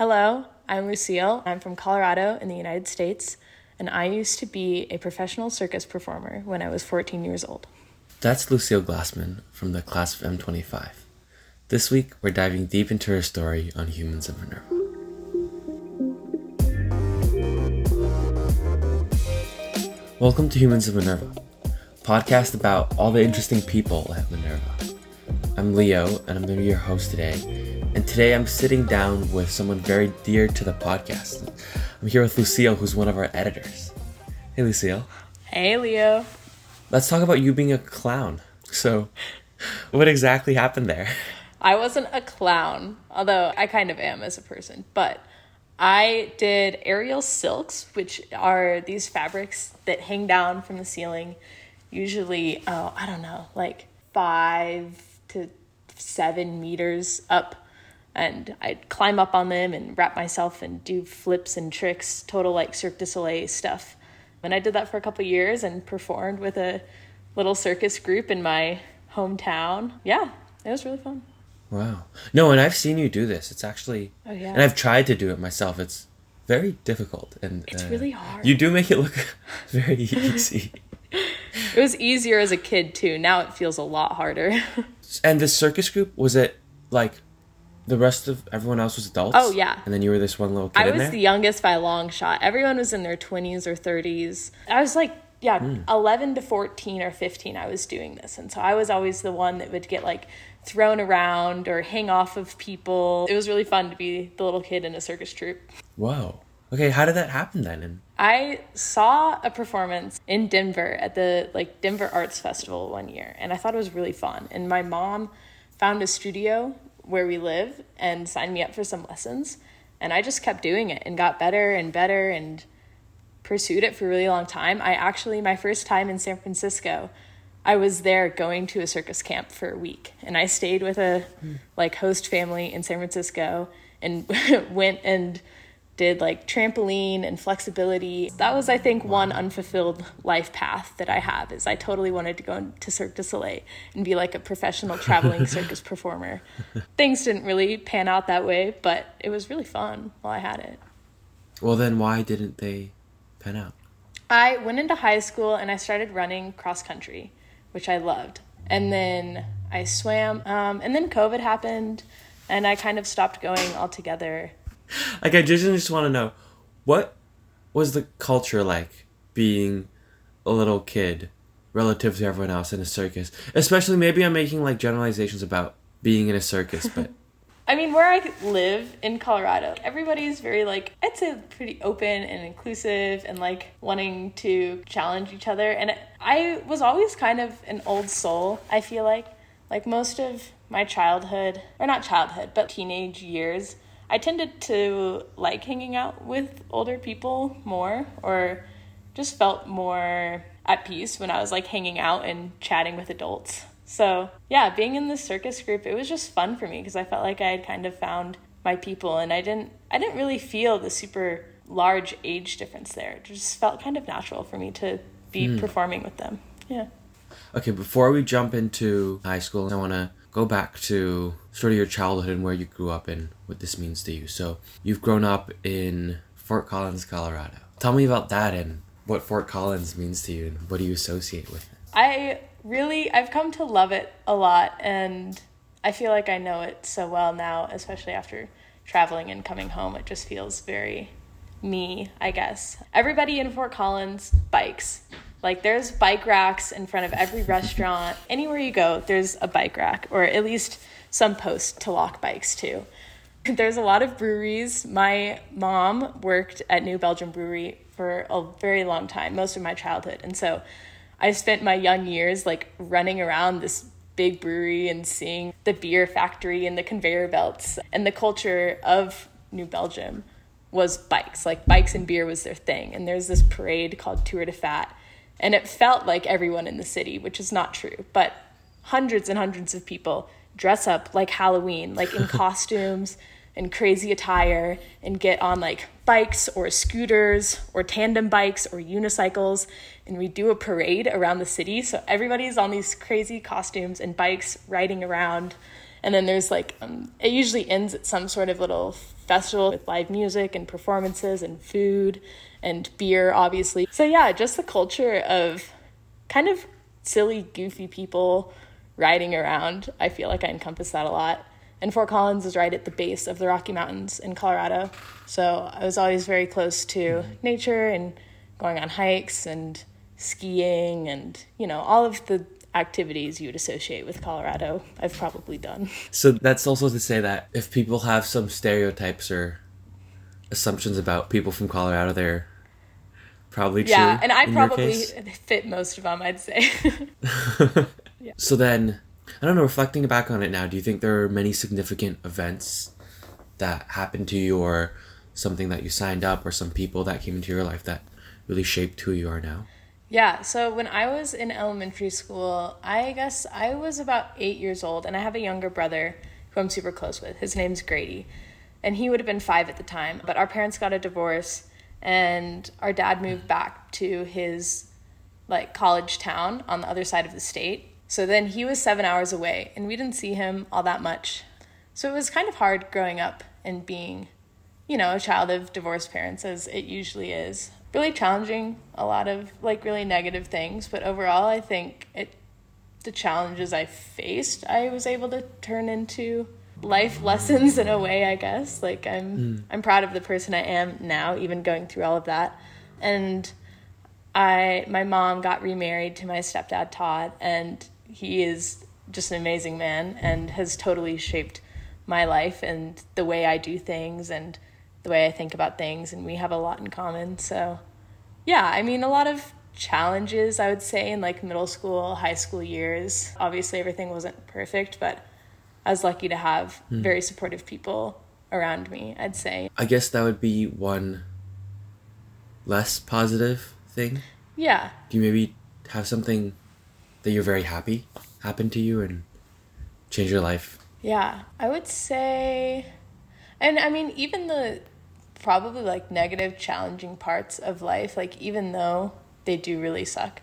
Hello, I'm Lucille. I'm from Colorado in the United States, and I used to be a professional circus performer when I was 14 years old. That's Lucille Glassman from the class of M25. This week, we're diving deep into her story on Humans of Minerva. Welcome to Humans of Minerva, podcast about all the interesting people at Minerva. I'm Leo, and I'm going to be your host today and today I'm sitting down with someone very dear to the podcast. I'm here with Lucille, who's one of our editors. Hey, Lucille. Hey, Leo. Let's talk about you being a clown. So, what exactly happened there? I wasn't a clown, although I kind of am as a person, but I did aerial silks, which are these fabrics that hang down from the ceiling, usually, oh, I don't know, like five to seven meters up and I'd climb up on them and wrap myself and do flips and tricks, total like Cirque du Soleil stuff. And I did that for a couple years and performed with a little circus group in my hometown. Yeah, it was really fun. Wow. No, and I've seen you do this. It's actually Oh yeah. and I've tried to do it myself. It's very difficult and It's uh, really hard. You do make it look very easy. it was easier as a kid too. Now it feels a lot harder. and the circus group was it like the rest of everyone else was adults. Oh, yeah. And then you were this one little kid. I was the youngest by a long shot. Everyone was in their 20s or 30s. I was like, yeah, Hmm. 11 to 14 or 15, I was doing this. And so I was always the one that would get like thrown around or hang off of people. It was really fun to be the little kid in a circus troupe. Whoa. Okay, how did that happen then? I saw a performance in Denver at the like Denver Arts Festival one year and I thought it was really fun. And my mom found a studio where we live and signed me up for some lessons. And I just kept doing it and got better and better and pursued it for a really long time. I actually, my first time in San Francisco, I was there going to a circus camp for a week. And I stayed with a hmm. like host family in San Francisco and went and did like trampoline and flexibility. That was, I think, one unfulfilled life path that I have is I totally wanted to go into Cirque du Soleil and be like a professional traveling circus performer. Things didn't really pan out that way, but it was really fun while I had it. well, then why didn't they pan out? I went into high school and I started running cross country, which I loved. And then I swam, um, and then COVID happened, and I kind of stopped going altogether. Like, I just just want to know what was the culture like being a little kid relative to everyone else in a circus? Especially, maybe I'm making like generalizations about being in a circus, but I mean, where I live in Colorado, everybody's very like, I'd say pretty open and inclusive and like wanting to challenge each other. And I was always kind of an old soul, I feel like. Like most of my childhood, or not childhood, but teenage years, I tended to like hanging out with older people more or just felt more at peace when I was like hanging out and chatting with adults. So, yeah, being in the circus group, it was just fun for me because I felt like I had kind of found my people and I didn't I didn't really feel the super large age difference there. It just felt kind of natural for me to be hmm. performing with them. Yeah. okay. Before we jump into high school, I want to go back to sort of your childhood and where you grew up and what this means to you. So, you've grown up in Fort Collins, Colorado. Tell me about that and what Fort Collins means to you and what do you associate with it? I really I've come to love it a lot and I feel like I know it so well now, especially after traveling and coming home. It just feels very me, I guess. Everybody in Fort Collins bikes. Like there's bike racks in front of every restaurant. Anywhere you go, there's a bike rack or at least some post to lock bikes to. There's a lot of breweries. My mom worked at New Belgium Brewery for a very long time, most of my childhood. And so I spent my young years like running around this big brewery and seeing the beer factory and the conveyor belts and the culture of New Belgium was bikes. Like bikes and beer was their thing. And there's this parade called Tour de Fat. And it felt like everyone in the city, which is not true. But hundreds and hundreds of people dress up like Halloween, like in costumes and crazy attire, and get on like bikes or scooters or tandem bikes or unicycles. And we do a parade around the city. So everybody's on these crazy costumes and bikes riding around. And then there's like, um, it usually ends at some sort of little festival with live music and performances and food and beer, obviously. So, yeah, just the culture of kind of silly, goofy people riding around. I feel like I encompass that a lot. And Fort Collins is right at the base of the Rocky Mountains in Colorado. So I was always very close to mm-hmm. nature and going on hikes and skiing and, you know, all of the activities you would associate with Colorado, I've probably done. So that's also to say that if people have some stereotypes or assumptions about people from Colorado, they're probably true. Yeah, and I probably fit most of them, I'd say. yeah. So then, I don't know, reflecting back on it now, do you think there are many significant events that happened to you or something that you signed up or some people that came into your life that really shaped who you are now? Yeah, so when I was in elementary school, I guess I was about eight years old, and I have a younger brother who I'm super close with. His name's Grady, and he would have been five at the time. But our parents got a divorce, and our dad moved back to his like college town on the other side of the state. So then he was seven hours away, and we didn't see him all that much. So it was kind of hard growing up and being, you know, a child of divorced parents, as it usually is. Really challenging, a lot of like really negative things, but overall, I think it, the challenges I faced, I was able to turn into life lessons in a way, I guess. Like I'm, hmm. I'm proud of the person I am now, even going through all of that, and I my mom got remarried to my stepdad Todd and he is just an amazing man and has totally shaped my life and the way I do things and the way I think about things and we have a lot in common. So yeah, I mean a lot of challenges I would say in like middle school, high school years. Obviously everything wasn't perfect, but I was lucky to have hmm. very supportive people around me, I'd say. I guess that would be one less positive thing. Yeah. Do you maybe have something that you're very happy happen to you and change your life? Yeah, I would say, and I mean, even the probably like negative, challenging parts of life, like even though they do really suck,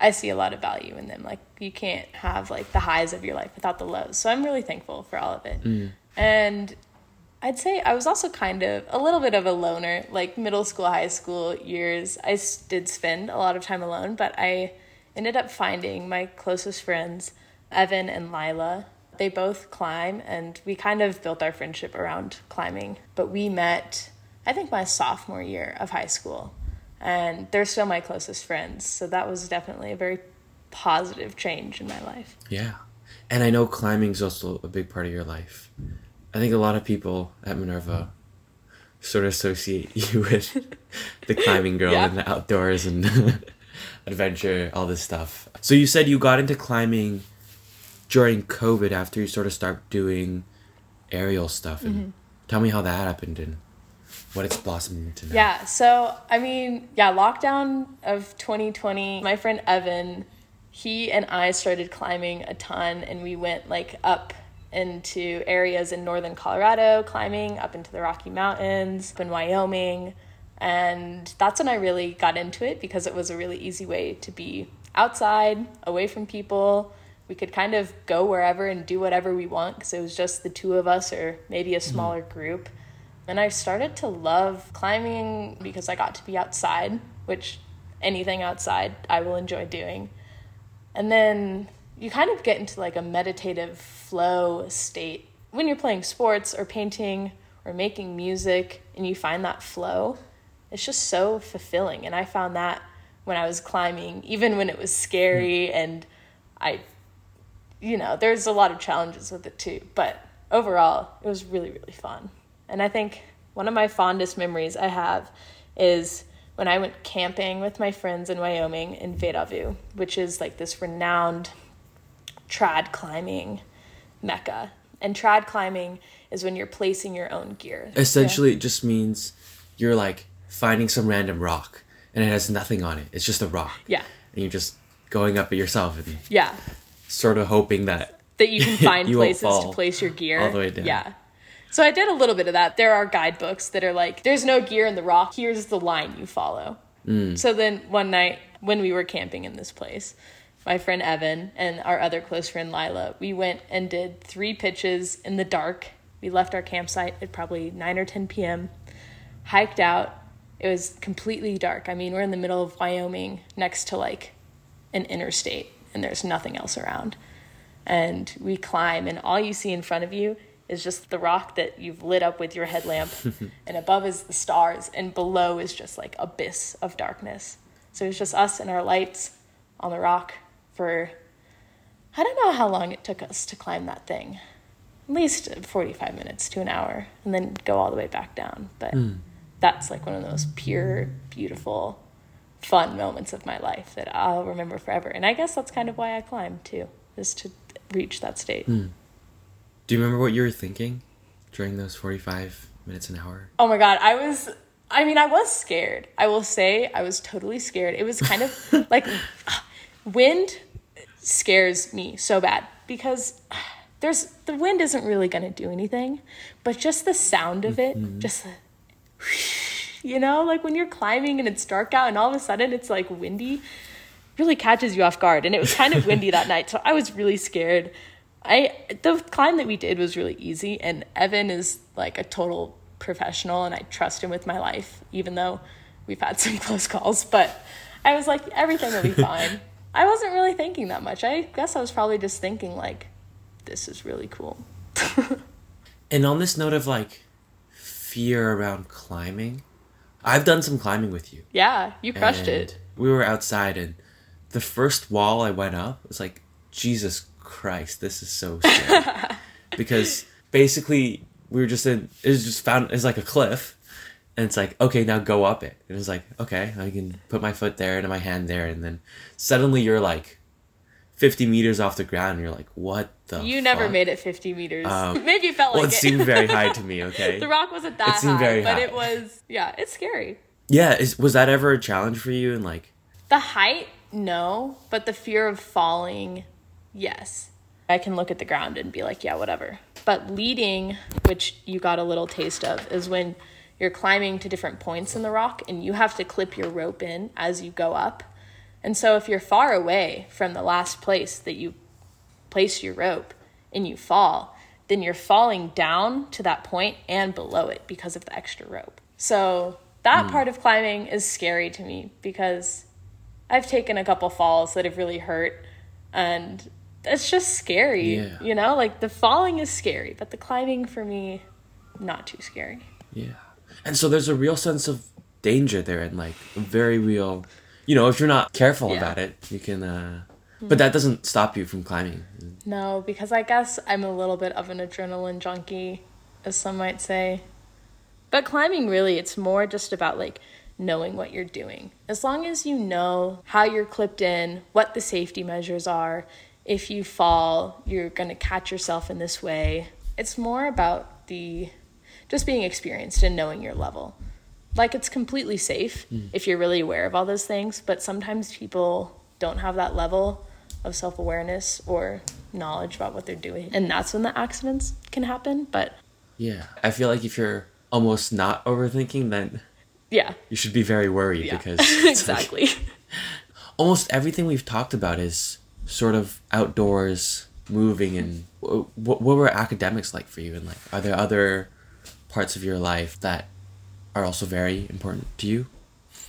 I see a lot of value in them. Like, you can't have like the highs of your life without the lows. So I'm really thankful for all of it. Mm. And I'd say I was also kind of a little bit of a loner, like middle school, high school years. I did spend a lot of time alone, but I ended up finding my closest friends, Evan and Lila. They both climb, and we kind of built our friendship around climbing. But we met, I think, my sophomore year of high school, and they're still my closest friends. So that was definitely a very positive change in my life. Yeah. And I know climbing's also a big part of your life. I think a lot of people at Minerva sort of associate you with the climbing girl Yeah. in the outdoors and adventure, all this stuff. So you said you got into climbing during COVID after you sort of start doing aerial stuff. And Mm-hmm. tell me how that happened and what it's blossomed into now. Yeah, so I mean, yeah, lockdown of 2020, my friend Evan, he and I started climbing a ton and we went like up into areas in northern Colorado, climbing up into the Rocky Mountains, up in Wyoming. And that's when I really got into it because it was a really easy way to be outside, away from people. We could kind of go wherever and do whatever we want because it was just the two of us or maybe a mm-hmm. smaller group. And I started to love climbing because I got to be outside, which anything outside I will enjoy doing. And then you kind of get into like a meditative flow state when you're playing sports or painting or making music and you find that flow. It's just so fulfilling. And I found that when I was climbing, even when it was scary hmm. and I, you know, there's a lot of challenges with it too. But overall, it was really, really fun. And I think one of my fondest memories I have is when I went camping with my friends in Wyoming in Vedauwoo, which is like this renowned trad climbing mecca. And trad climbing is when you're placing your own gear. Essentially, it just means you're like finding some random rock and it has nothing on it. It's just a rock. Yeah. And you're just going up it yourself and Yeah. sort of hoping that That you can find You places to place your gear. all the way down. Yeah. So I did a little bit of that. There are guidebooks that are like, there's no gear in the rock. Here's the line you follow. Mm. So then one night when we were camping in this place, my friend Evan, and our other close friend Lila, we went and did three pitches in the dark. We left our campsite at probably 9 or 10 p.m., hiked out. It was completely dark. I mean, we're in the middle of Wyoming next to like an interstate, and there's nothing else around. And we climb, and all you see in front of you is just the rock that you've lit up with your headlamp, and above is the stars, and below is just like abyss of darkness. So it's just us and our lights on the rock for I don't know how long it took us to climb that thing. At least 45 minutes to an hour, and then go all the way back down. But hmm. that's like one of those pure, beautiful, fun moments of my life that I'll remember forever. And I guess that's kind of why I climb too, is to reach that state. Hmm. Do you remember what you were thinking during those 45 minutes an hour? Oh my god, I was I mean, I was scared. I will say I was totally scared. It was kind of like wind scares me so bad because there's the wind isn't really going to do anything, but just the sound of it, mm-hmm. just the you know, like when you're climbing and it's dark out and all of a sudden it's like windy, really catches you off guard. And it was kind of windy that night, so I was really scared. I the climb that we did was really easy, and Evan is like a total professional, and I trust him with my life, even though we've had some close calls. But I was like, everything will be fine. I wasn't really thinking that much. I guess I was probably just thinking like, this is really cool. And on this note of like fear around climbing, I've done some climbing with you. Yeah, you crushed and it. We were outside, and the first wall I went up was like, Jesus Christ, this is so scary. because basically, we were just in, it was just found, it's like a cliff. And it's like, okay, now go up it. And it was like, okay, I can put my foot there and my hand there. And then suddenly you're like 50 meters off the ground. And you're like, what the You never made it 50 meters. Um, Maybe you felt Well, like it it. seemed very high to me, okay? the rock wasn't that It seemed high, very but high. it was, yeah, it's scary. Yeah, is, was that ever a challenge for you? And like, The height, no, but the fear of falling, yes. I can look at the ground and be like, yeah, whatever. But leading, which you got a little taste of, is when you're climbing to different points in the rock and you have to clip your rope in as you go up. And so if you're far away from the last place that you place your rope and you fall, then you're falling down to that point and below it because of the extra rope. So that hmm. part of climbing is scary to me because I've taken a couple falls that have really hurt and it's just scary. Yeah. You know, like the falling is scary, but the climbing for me not too scary. Yeah. And so there's a real sense of danger there and like a very real you know, if you're not careful Yeah. about it, you can uh but that doesn't stop you from climbing. No, because I guess I'm a little bit of an adrenaline junkie, as some might say. But climbing really, it's more just about like knowing what you're doing. As long as you know how you're clipped in, what the safety measures are, if you fall, you're going to catch yourself in this way. It's more about the just being experienced and knowing your level. Like it's completely safe hmm. if you're really aware of all those things, but sometimes people don't have that level of self awareness or knowledge about what they're doing. And that's when the accidents can happen. But Yeah. I feel like if you're almost not overthinking then yeah, you should be very worried yeah. because it's like- exactly. almost everything we've talked about is sort of outdoors moving and what, what were academics like for you and like are there other parts of your life that are also very important to you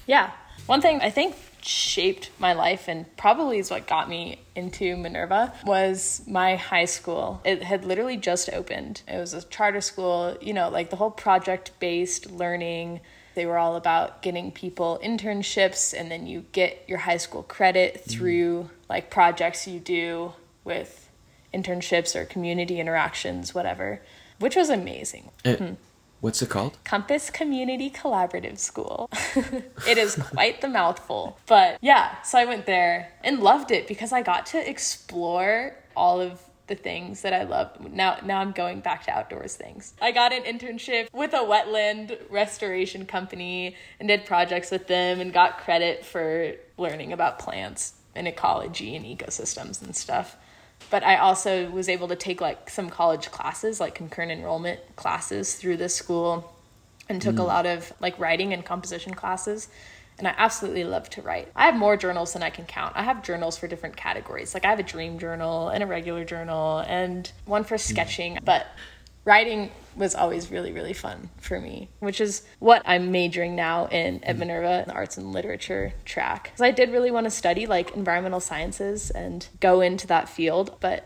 Yeah. One thing I think shaped my life and probably is what got me into Minerva was my high school. It had literally just opened. It was a charter school, you know, like the whole project based learning. They were all about getting people internships and then you get your high school credit through like projects you do with internships or community interactions, whatever, which was amazing. Eh, what's it called Compass Community Collaborative School. it is quite the mouthful. But yeah, so I went there and loved it because I got to explore all of the things that I love. Now now I'm going back to outdoors things. I got an internship with a wetland restoration company and did projects with them and got credit for learning about plants and ecology and ecosystems and stuff but I also was able to take like some college classes, like concurrent enrollment classes through this school, and took a mm. lot of like writing and composition classes. And I absolutely love to write. I have more journals than I can count. I have journals for different categories. Like I have a dream journal and a regular journal and one for hmm. sketching. But writing was always really, really fun for me, which is what I'm majoring now in at hmm. Minerva, in the arts and literature track. Because I did really want to study like environmental sciences and go into that field, but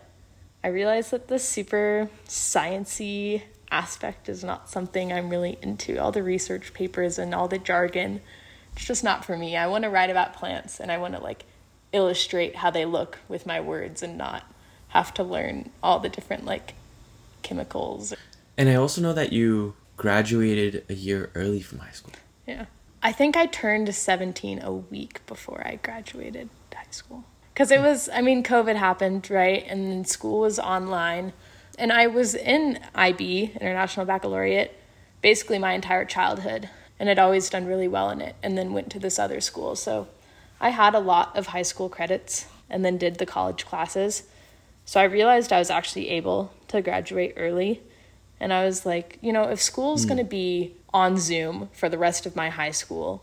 I realized that the super sciency aspect is not something I'm really into. All the research papers and all the jargon, it's just not for me. I want to write about plants and I want to like illustrate how they look with my words and not have to learn all the different like chemicals. And I also know that you graduated a year early from high school. Yeah. I think I turned 17 a week before I graduated high school. Because it was, I mean, COVID happened, right? And then school was online. And I was in IB, International Baccalaureate, basically my entire childhood and had always done really well in it and then went to this other school. So I had a lot of high school credits and then did the college classes. So I realized I was actually able to graduate early. And I was like, you know, if school's mm. going to be on Zoom for the rest of my high school,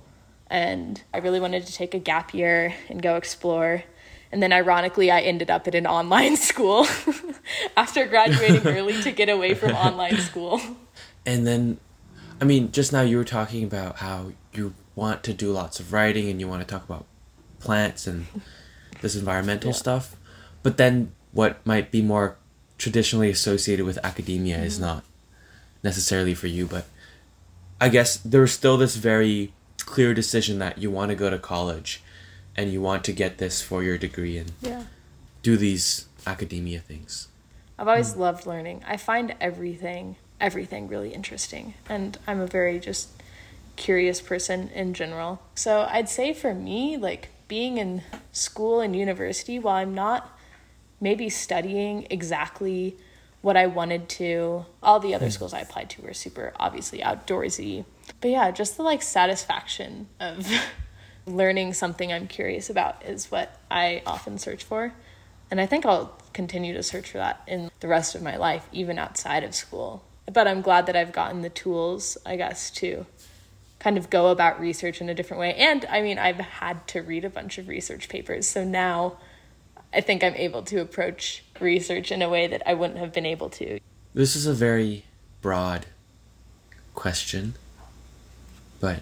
and I really wanted to take a gap year and go explore. And then ironically, I ended up at an online school after graduating early to get away from online school. And then, I mean, just now you were talking about how you want to do lots of writing and you want to talk about plants and this environmental yeah. stuff. But then what might be more traditionally associated with academia mm-hmm. is not necessarily for you, but I guess there's still this very clear decision that you want to go to college and you want to get this for your degree and yeah. do these academia things. I've always mm. loved learning. I find everything everything really interesting and I'm a very just curious person in general. So I'd say for me like being in school and university while I'm not maybe studying exactly what I wanted to. All the other hmm. schools I applied to were super obviously outdoorsy. But yeah, just the like satisfaction of learning something I'm curious about is what I often search for. And I think I'll continue to search for that in the rest of my life, even outside of school. But I'm glad that I've gotten the tools, I guess, to kind of go about research in a different way. And I mean, I've had to read a bunch of research papers. So now I think I'm able to approach research in a way that I wouldn't have been able to. This is a very broad question, but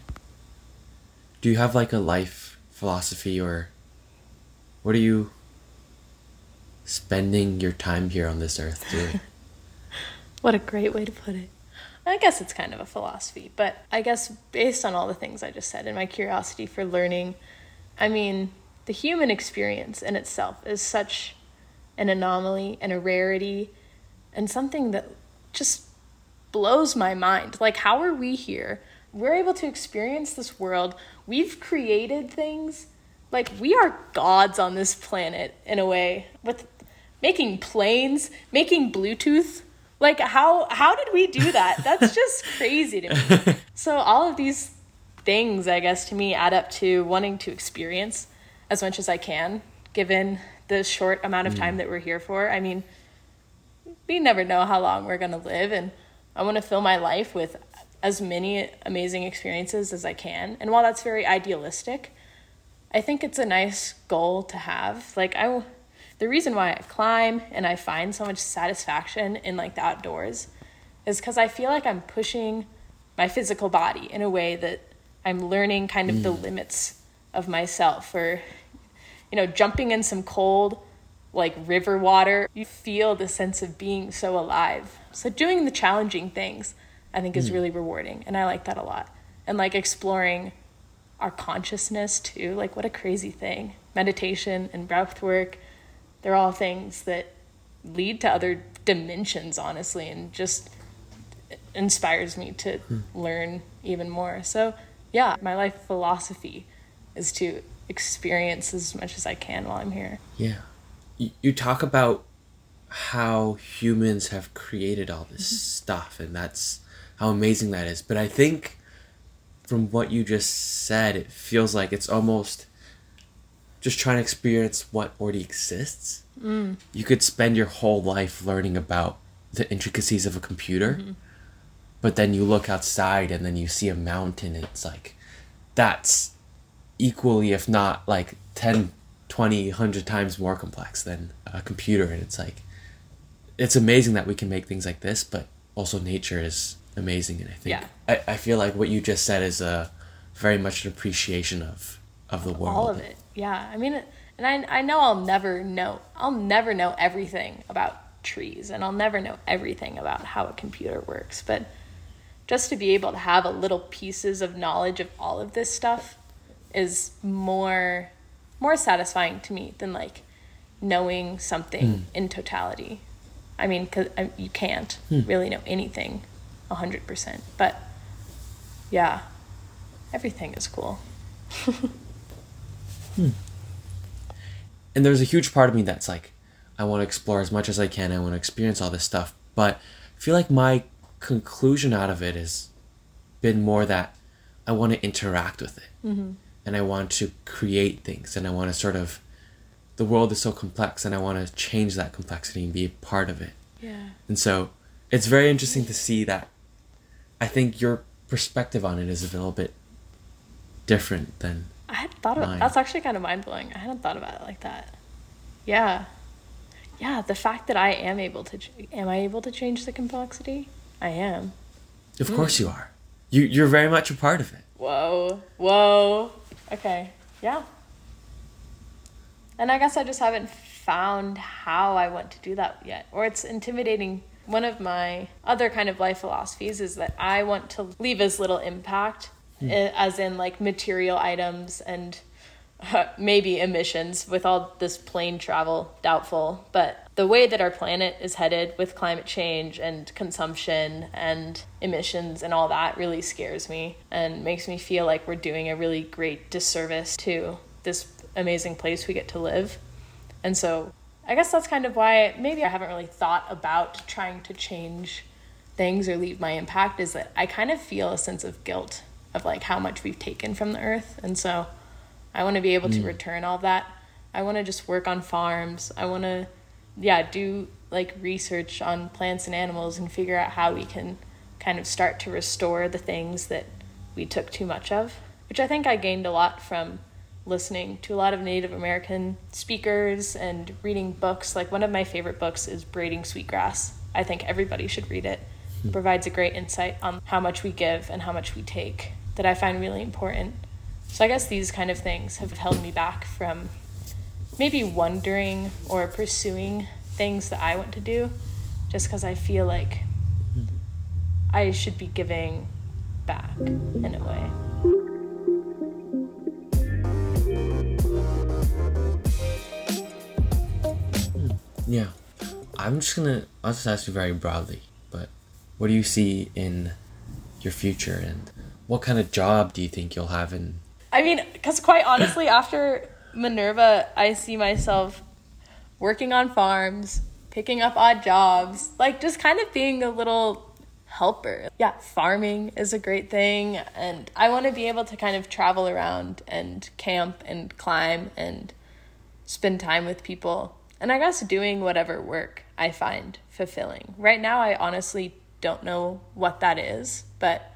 do you have like a life philosophy or what are you spending your time here on this earth doing? what a great way to put it. I guess it's kind of a philosophy, but I guess based on all the things I just said and my curiosity for learning, I mean, the human experience in itself is such an anomaly and a rarity and something that just blows my mind. Like, how are we here? We're able to experience this world. We've created things. Like, we are gods on this planet in a way with making planes, making Bluetooth. Like, how, how did we do that? That's just crazy to me. So, all of these things, I guess, to me add up to wanting to experience as much as I can, given the short amount of time mm. that we're here for. I mean, we never know how long we're going to live, and I want to fill my life with as many amazing experiences as I can. And while that's very idealistic, I think it's a nice goal to have. Like I the reason why I climb and I find so much satisfaction in like the outdoors is cuz I feel like I'm pushing my physical body in a way that I'm learning kind of mm. the limits of myself or you know, jumping in some cold, like river water, you feel the sense of being so alive. So doing the challenging things, I think, is mm. really rewarding, and I like that a lot. And like exploring our consciousness too, like what a crazy thing. Meditation and breath work, they're all things that lead to other dimensions, honestly, and just inspires me to mm. learn even more. So, yeah, my life philosophy is to experience as much as I can while I'm here. Yeah. You, you talk about how humans have created all this mm-hmm. stuff, and that's how amazing that is. But I think from what you just said, it feels like it's almost just trying to experience what already exists. Mm. You could spend your whole life learning about the intricacies of a computer, mm-hmm. but then you look outside and then you see a mountain, and it's like, that's equally, if not like 10, 20, 100 times more complex than a computer. And it's like, it's amazing that we can make things like this, but also nature is amazing. And I think, Yeah. I, I feel like what you just said is a very much an appreciation of, of the world. all of it yeah i mean and I, I know i'll never know i'll never know everything about trees and i'll never know everything about how a computer works but just to be able to have a little pieces of knowledge of all of this stuff is more more satisfying to me than like knowing something hmm. in totality. I mean cause I, you can't hmm. really know anything 100% but yeah everything is cool and there's a huge part of me that's like i want to explore as much as i can i want to experience all this stuff but i feel like my conclusion out of it has been more that i want to interact with it. Mm-hmm. and i want to create things and i want to sort of the world is so complex and i want to change that complexity and be a part of it. Yeah. And so it's very interesting to see that i think your perspective on it is a little bit different than I hadn't thought of Mine. that's actually kind of mind blowing. I hadn't thought about it like that. Yeah, yeah. The fact that I am able to, am I able to change the complexity? I am. of course hmm. you are you you're very much a part of it Whoa, whoa. Okay, yeah. And I guess I just haven't found how I want to do that yet, or it's intimidating. One of my other kind of life philosophies is that I want to leave as little impact, eh, as in like material items and uh, maybe emissions with all this plane travel doubtful. But the way that our planet is headed with climate change and consumption and emissions and all that really scares me and makes me feel like we're doing a really great disservice to this amazing place we get to live. And so i guess that's kind of why maybe i haven't really thought about trying to change things or leave my impact is that i kind of feel a sense of guilt of like how much we've taken from the earth and so I want to be able to mm. return all that. I want to just work on farms. I want to, yeah, do like research on plants and animals and figure out how we can kind of start to restore the things that we took too much of, which I think I gained a lot from listening to a lot of Native American speakers and reading books. Like one of my favorite books is Braiding Sweetgrass. I think everybody should read it. It provides a great insight on how much we give and how much we take that I find really important. So I guess these kind of things have held me back from maybe wondering or pursuing things that I want to do just because I feel like I should be giving back in a way. Hmm. Yeah. I'm just gonna I'll just ask you very broadly, but what do you see in your future and what kind of job do you think you'll have in I mean, because quite honestly, after Minerva, I see myself working on farms, picking up odd jobs, like just kind of being a little helper. Yeah, farming is a great thing. And I want to be able to kind of travel around and camp and climb and spend time with people. And I guess doing whatever work I find fulfilling. Right now, I honestly don't know what that is, but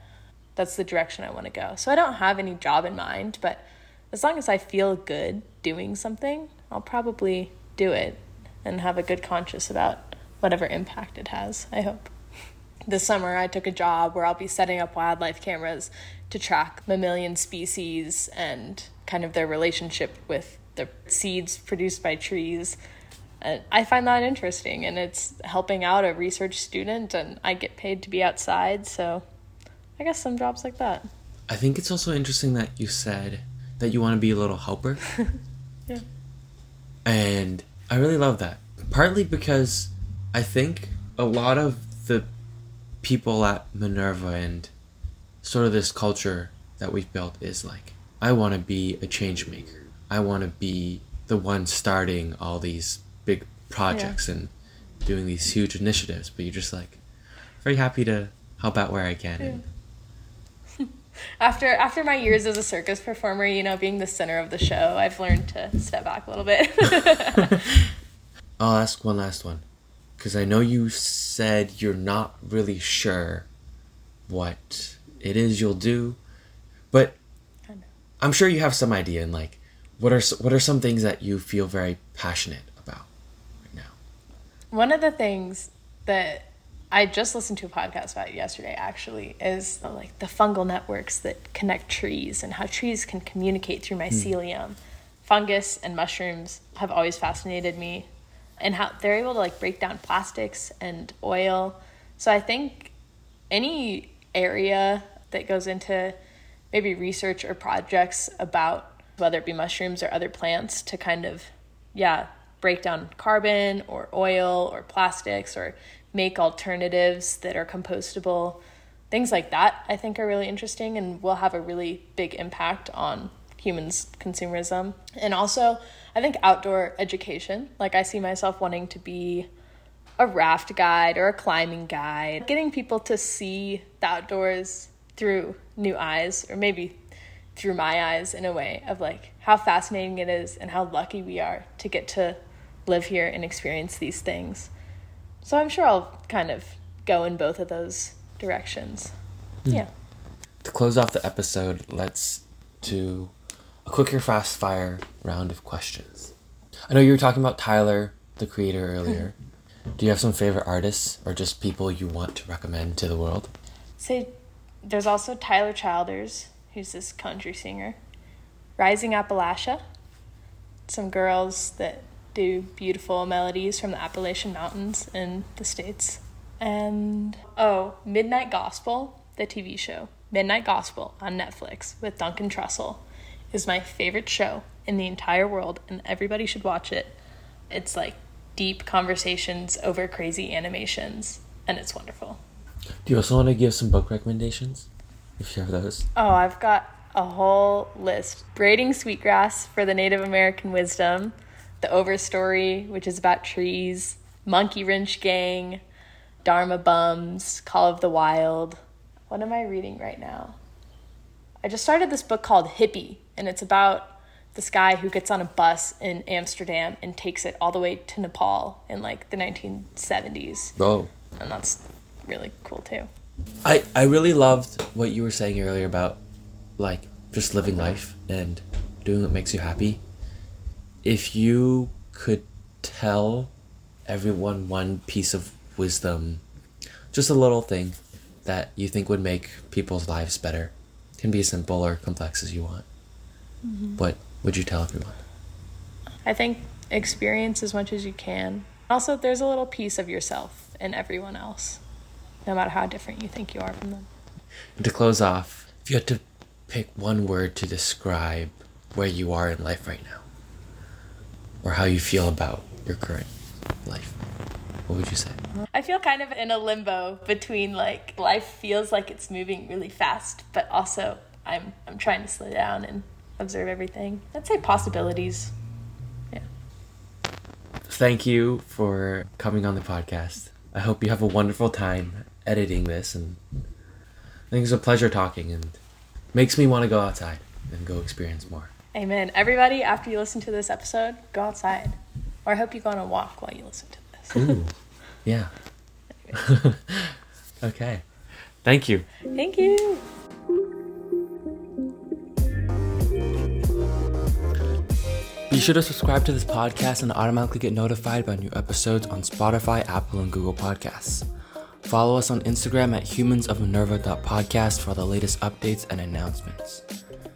that's the direction I want to go. So I don't have any job in mind, but as long as I feel good doing something, I'll probably do it and have a good conscience about whatever impact it has, I hope. This summer, I took a job where I'll be setting up wildlife cameras to track mammalian species and kind of their relationship with the seeds produced by trees. And I find that interesting, and it's helping out a research student, and I get paid to be outside, so I guess some jobs like that. I think it's also interesting that you said that you want to be a little helper. Yeah. And I really love that. Partly because I think a lot of the people at Minerva and sort of this culture that we've built is like, I want to be a change maker. I want to be the one starting all these big projects and doing these huge initiatives. But you're just like, very happy to help out where I can. And After after my years as a circus performer, you know, being the center of the show, I've learned to step back a little bit. I'll ask one last one. Because I know you said you're not really sure what it is you'll do. But. I'm sure you have some idea And like what are what are some things that you feel very passionate about right now. One of the things that I just listened to a podcast about yesterday actually is uh, like the fungal networks that connect trees and how trees can communicate through mycelium. Fungus and mushrooms have always fascinated me and how they're able to like break down plastics and oil. So I think any area that goes into maybe research or projects about whether it be mushrooms or other plants to kind of yeah break down carbon or oil or plastics or make alternatives that are compostable things like that i think are really interesting and will have a really big impact on humans consumerism and also i think outdoor education like i see myself wanting to be a raft guide or a climbing guide, getting people to see the outdoors through new eyes, or maybe through my eyes in a way of like how fascinating it is and how lucky we are to get to live here and experience these things. So I'm sure I'll kind of go in both of those directions. Hmm. Yeah. To close off the episode, let's do a quicker fast fire round of questions. I know you were talking about Tyler, the creator, earlier. Hmm. Do you have some favorite artists or just people you want to recommend to the world? So there's also Tyler Childers, who's this country singer. Rising Appalachia, some girls that do beautiful melodies from the Appalachian Mountains in the States. And oh, Midnight Gospel, the TV show. Midnight Gospel on Netflix with Duncan Trussell is my favorite show in the entire world, and everybody should watch it. It's like deep conversations over crazy animations, and it's wonderful. Do you also want to give some book recommendations? If you have those. Oh, I've got a whole list. Braiding Sweetgrass for the Native American Wisdom, The Overstory, which is about trees, Monkey Wrench Gang, Dharma Bums, Call of the Wild. What am I reading right now? I just started this book called Hippie, and it's about this guy who gets on a bus in Amsterdam and takes it all the way to Nepal in like the 1970s. Oh. And that's really cool too. I, I really loved what you were saying earlier about like just living life and doing what makes you happy. If you could tell everyone one piece of wisdom, just a little thing that you think would make people's lives better, can be as simple or complex as you want. Mm-hmm. What would you tell everyone? I think experience as much as you can. Also, there's a little piece of yourself in everyone else, no matter how different you think you are from them. And to close off, if you had to pick one word to describe where you are in life right now, or how you feel about your current life, what would you say? I feel kind of in a limbo between like life feels like it's moving really fast, but also I'm I'm trying to slow down and observe everything. I'd say possibilities. Yeah. Thank you for coming on the podcast. I hope you have a wonderful time editing this, and I think it's a pleasure talking, and makes me want to go outside and go experience more. Amen. Everybody, after you listen to this episode, go outside. Or I hope you go on a walk while you listen to this. Ooh, yeah. okay. Thank you. Thank you. Be sure to subscribe to this podcast and automatically get notified about new episodes on Spotify, Apple, and Google Podcasts. Follow us on Instagram at humansofminerva.podcast for the latest updates and announcements.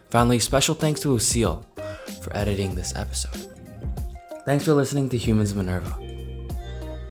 Finally, special thanks to Lucille for editing this episode. Thanks for listening to Humans Minerva.